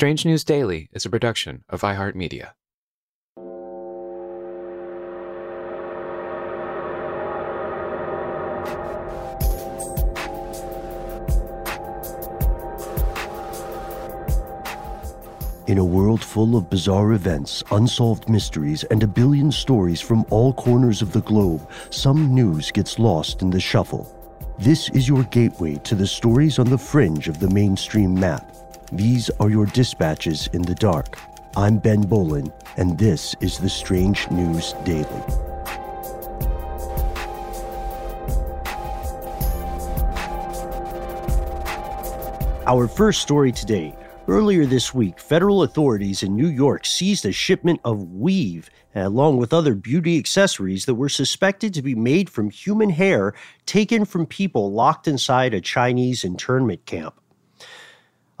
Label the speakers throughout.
Speaker 1: Strange News Daily is a production of iHeartMedia.
Speaker 2: In a world full of bizarre events, unsolved mysteries, and a billion stories from all corners of the globe, some news gets lost in the shuffle. This is your gateway to the stories on the fringe of the mainstream map. These are your dispatches in the dark. I'm Ben Bowlin, and this is the Strange News Daily. Our first story today. Earlier this week, federal authorities in New York seized a shipment of weave, along with other beauty accessories that were suspected to be made from human hair taken from people locked inside a Chinese internment camp.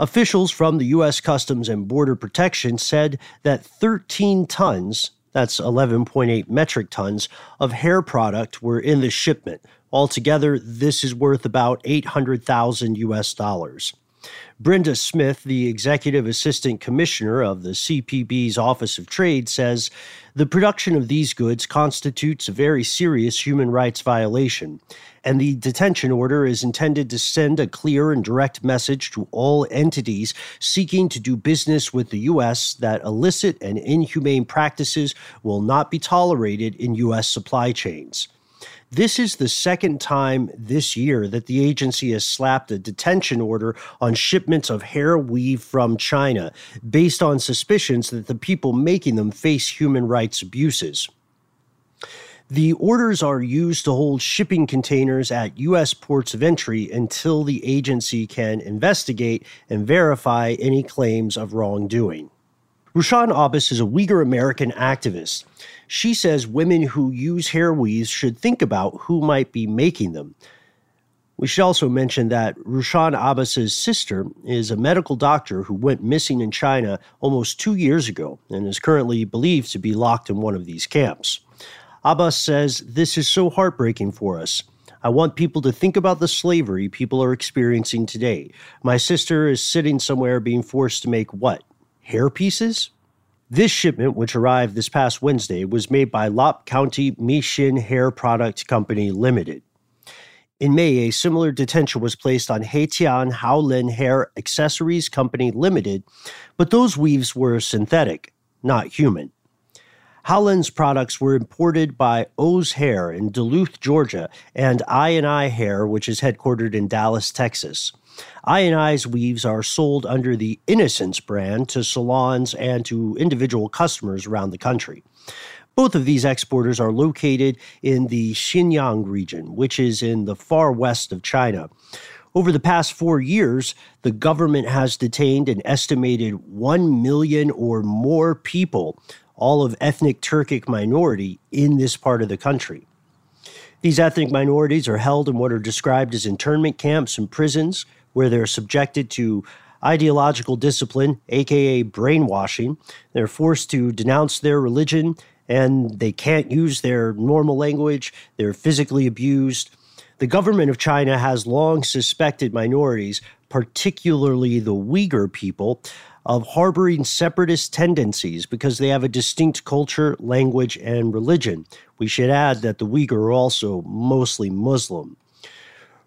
Speaker 2: Officials from the U.S. Customs and Border Protection said that 13 tons, that's 11.8 metric tons, of hair product were in the shipment. Altogether, this is worth about 800,000 US dollars. Brenda Smith, the executive assistant commissioner of the CPB's Office of Trade, says the production of these goods constitutes a very serious human rights violation, and the detention order is intended to send a clear and direct message to all entities seeking to do business with the U.S. that illicit and inhumane practices will not be tolerated in U.S. supply chains. This is the second time this year that the agency has slapped a detention order on shipments of hair weave from China based on suspicions that the people making them face human rights abuses. The orders are used to hold shipping containers at U.S. ports of entry until the agency can investigate and verify any claims of wrongdoing. Rushan Abbas is a Uyghur American activist. She says women who use hair weaves should think about who might be making them. We should also mention that Rushan Abbas's sister is a medical doctor who went missing in China almost two years ago and is currently believed to be locked in one of these camps. Abbas says, This is so heartbreaking for us. I want people to think about the slavery people are experiencing today. My sister is sitting somewhere being forced to make what? Hair pieces? This shipment, which arrived this past Wednesday, was made by Lop County Meixin Hair Product Company Limited. In May, a similar detention was placed on Hetian Haolin Hair Accessories Company Limited, but those weaves were synthetic, not human. Haolin's products were imported by O's Hair in Duluth, Georgia, and I&I Hair, which is headquartered in Dallas, Texas. I&I's weaves are sold under the Innocence brand to salons and to individual customers around the country. Both of these exporters are located in the Xinjiang region, which is in the far west of China. Over the past four years, the government has detained an estimated 1 million or more people, all of ethnic Turkic minority, in this part of the country. These ethnic minorities are held in what are described as internment camps and prisons where they're subjected to ideological discipline, aka brainwashing. They're forced to denounce their religion and they can't use their normal language. They're physically abused. The government of China has long suspected minorities, particularly the Uyghur people, of harboring separatist tendencies because they have a distinct culture, language, and religion. We should add that the Uyghur are also mostly Muslim.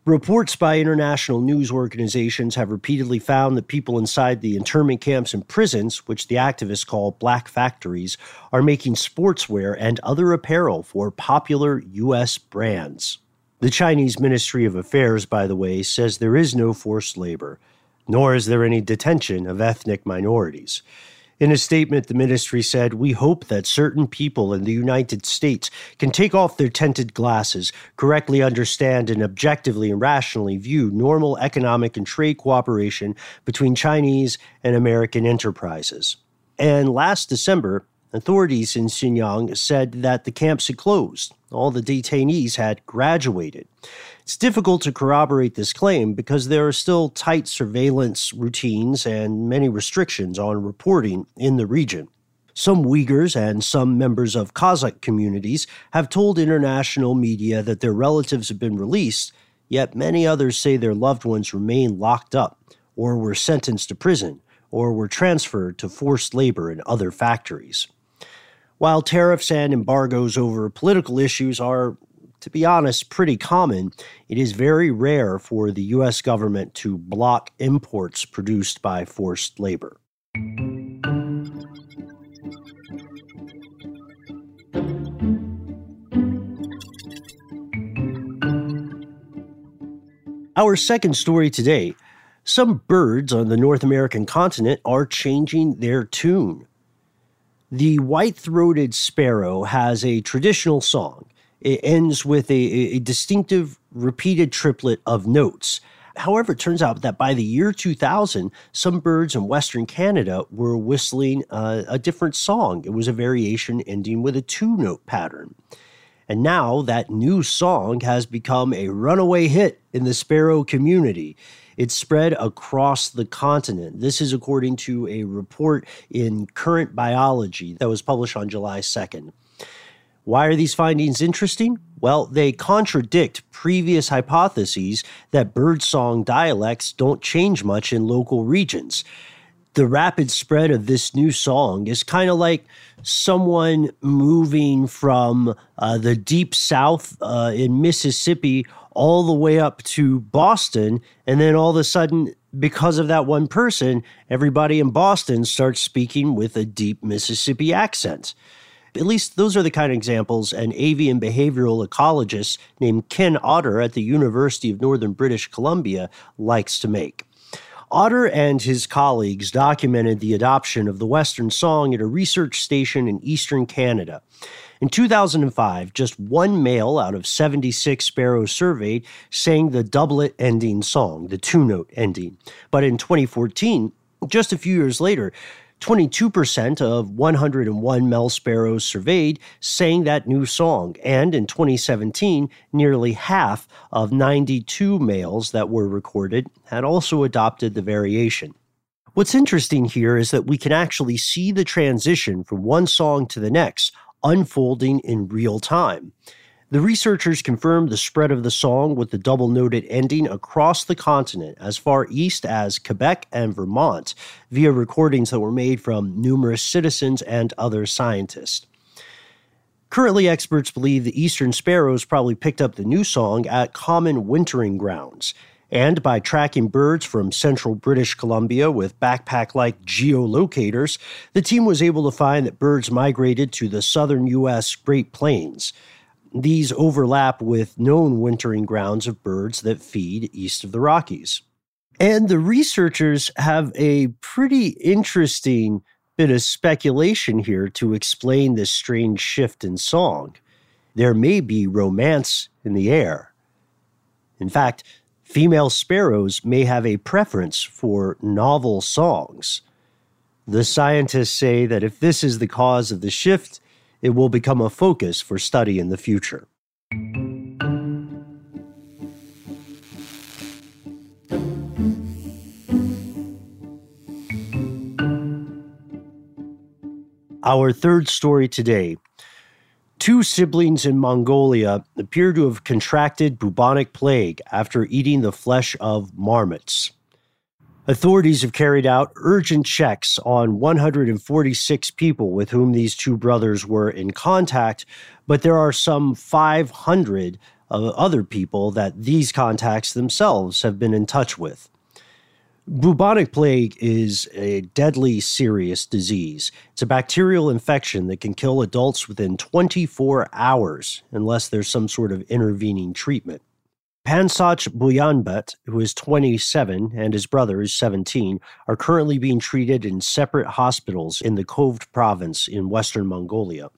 Speaker 2: Reports by international news organizations have repeatedly found that people inside the internment camps and prisons, which the activists call black factories, are making sportswear and other apparel for popular U.S. brands. The Chinese Ministry of Affairs, by the way, says there is no forced labor, nor is there any detention of ethnic minorities. In a statement, the ministry said, We hope that certain people in the United States can take off their tinted glasses, correctly understand and objectively and rationally view normal economic and trade cooperation between Chinese and American enterprises. And last December, authorities in Xinjiang said that the camps had closed. All the detainees had graduated. It's difficult to corroborate this claim because there are still tight surveillance routines and many restrictions on reporting in the region. Some Uyghurs and some members of Kazakh communities have told international media that their relatives have been released, yet many others say their loved ones remain locked up, or were sentenced to prison, or were transferred to forced labor in other factories. While tariffs and embargoes over political issues are to be honest, pretty common, it is very rare for the U.S. government to block imports produced by forced labor. Our second story today some birds on the North American continent are changing their tune. The white throated sparrow has a traditional song it ends with a, a distinctive repeated triplet of notes. However, it turns out that by the year 2000, some birds in Western Canada were whistling uh, a different song. It was a variation ending with a two note pattern. And now that new song has become a runaway hit in the sparrow community. It's spread across the continent. This is according to a report in Current Biology that was published on July 2nd. Why are these findings interesting? Well, they contradict previous hypotheses that birdsong dialects don't change much in local regions. The rapid spread of this new song is kind of like someone moving from uh, the deep south uh, in Mississippi all the way up to Boston, and then all of a sudden, because of that one person, everybody in Boston starts speaking with a deep Mississippi accent. At least those are the kind of examples an avian behavioral ecologist named Ken Otter at the University of Northern British Columbia likes to make. Otter and his colleagues documented the adoption of the Western song at a research station in eastern Canada. In 2005, just one male out of 76 sparrows surveyed sang the doublet ending song, the two note ending. But in 2014, just a few years later, 22% of 101 male Sparrows surveyed sang that new song, and in 2017, nearly half of 92 males that were recorded had also adopted the variation. What's interesting here is that we can actually see the transition from one song to the next unfolding in real time. The researchers confirmed the spread of the song with the double noted ending across the continent, as far east as Quebec and Vermont, via recordings that were made from numerous citizens and other scientists. Currently, experts believe the eastern sparrows probably picked up the new song at common wintering grounds. And by tracking birds from central British Columbia with backpack like geolocators, the team was able to find that birds migrated to the southern U.S. Great Plains. These overlap with known wintering grounds of birds that feed east of the Rockies. And the researchers have a pretty interesting bit of speculation here to explain this strange shift in song. There may be romance in the air. In fact, Female sparrows may have a preference for novel songs. The scientists say that if this is the cause of the shift, it will become a focus for study in the future. Our third story today Two siblings in Mongolia appear to have contracted bubonic plague after eating the flesh of marmots. Authorities have carried out urgent checks on 146 people with whom these two brothers were in contact, but there are some 500 other people that these contacts themselves have been in touch with. Bubonic plague is a deadly serious disease. It's a bacterial infection that can kill adults within 24 hours unless there's some sort of intervening treatment. Pansach Buyanbet, who is 27 and his brother is 17, are currently being treated in separate hospitals in the Khovd province in western Mongolia.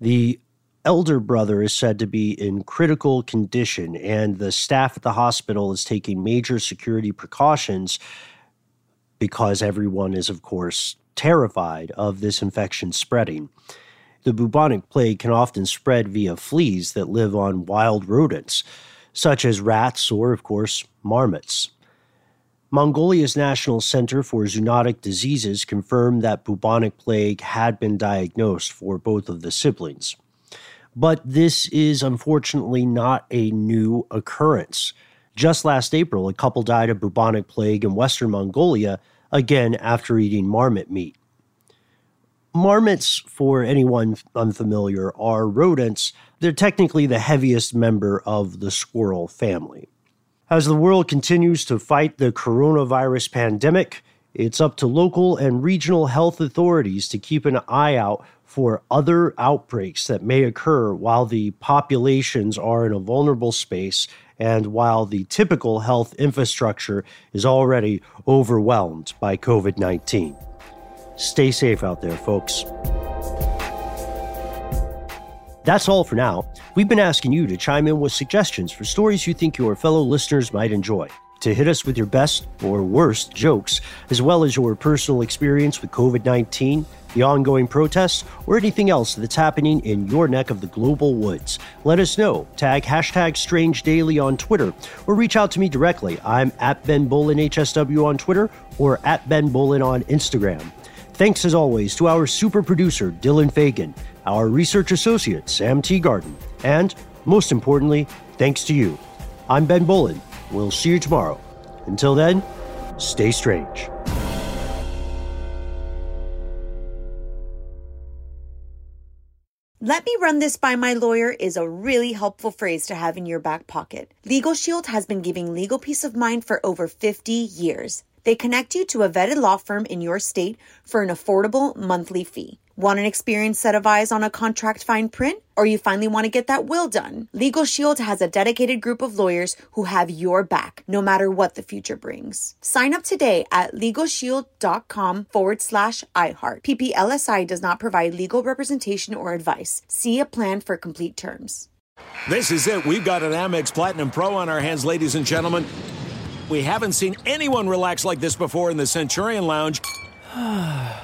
Speaker 2: The elder brother is said to be in critical condition, and the staff at the hospital is taking major security precautions because everyone is, of course, terrified of this infection spreading. The bubonic plague can often spread via fleas that live on wild rodents, such as rats or, of course, marmots. Mongolia's National Center for Zoonotic Diseases confirmed that bubonic plague had been diagnosed for both of the siblings. But this is unfortunately not a new occurrence. Just last April, a couple died of bubonic plague in western Mongolia, again after eating marmot meat. Marmots, for anyone unfamiliar, are rodents. They're technically the heaviest member of the squirrel family. As the world continues to fight the coronavirus pandemic, it's up to local and regional health authorities to keep an eye out for other outbreaks that may occur while the populations are in a vulnerable space and while the typical health infrastructure is already overwhelmed by COVID 19. Stay safe out there, folks. That's all for now. We've been asking you to chime in with suggestions for stories you think your fellow listeners might enjoy to hit us with your best or worst jokes, as well as your personal experience with COVID 19, the ongoing protests, or anything else that's happening in your neck of the global woods. Let us know. Tag hashtag Strange Daily on Twitter, or reach out to me directly. I'm at Ben Bowlin HSW on Twitter or at Ben Bowlin on Instagram. Thanks as always to our super producer, Dylan Fagan, our research associate, Sam Teagarden, and most importantly, thanks to you. I'm Ben Bowlin We'll see you tomorrow. Until then, stay strange.
Speaker 3: Let me run this by my lawyer is a really helpful phrase to have in your back pocket. Legal Shield has been giving legal peace of mind for over 50 years. They connect you to a vetted law firm in your state for an affordable monthly fee. Want an experienced set of eyes on a contract fine print? Or you finally want to get that will done? Legal Shield has a dedicated group of lawyers who have your back, no matter what the future brings. Sign up today at LegalShield.com forward slash iHeart. PPLSI does not provide legal representation or advice. See a plan for complete terms.
Speaker 4: This is it. We've got an Amex Platinum Pro on our hands, ladies and gentlemen. We haven't seen anyone relax like this before in the Centurion Lounge.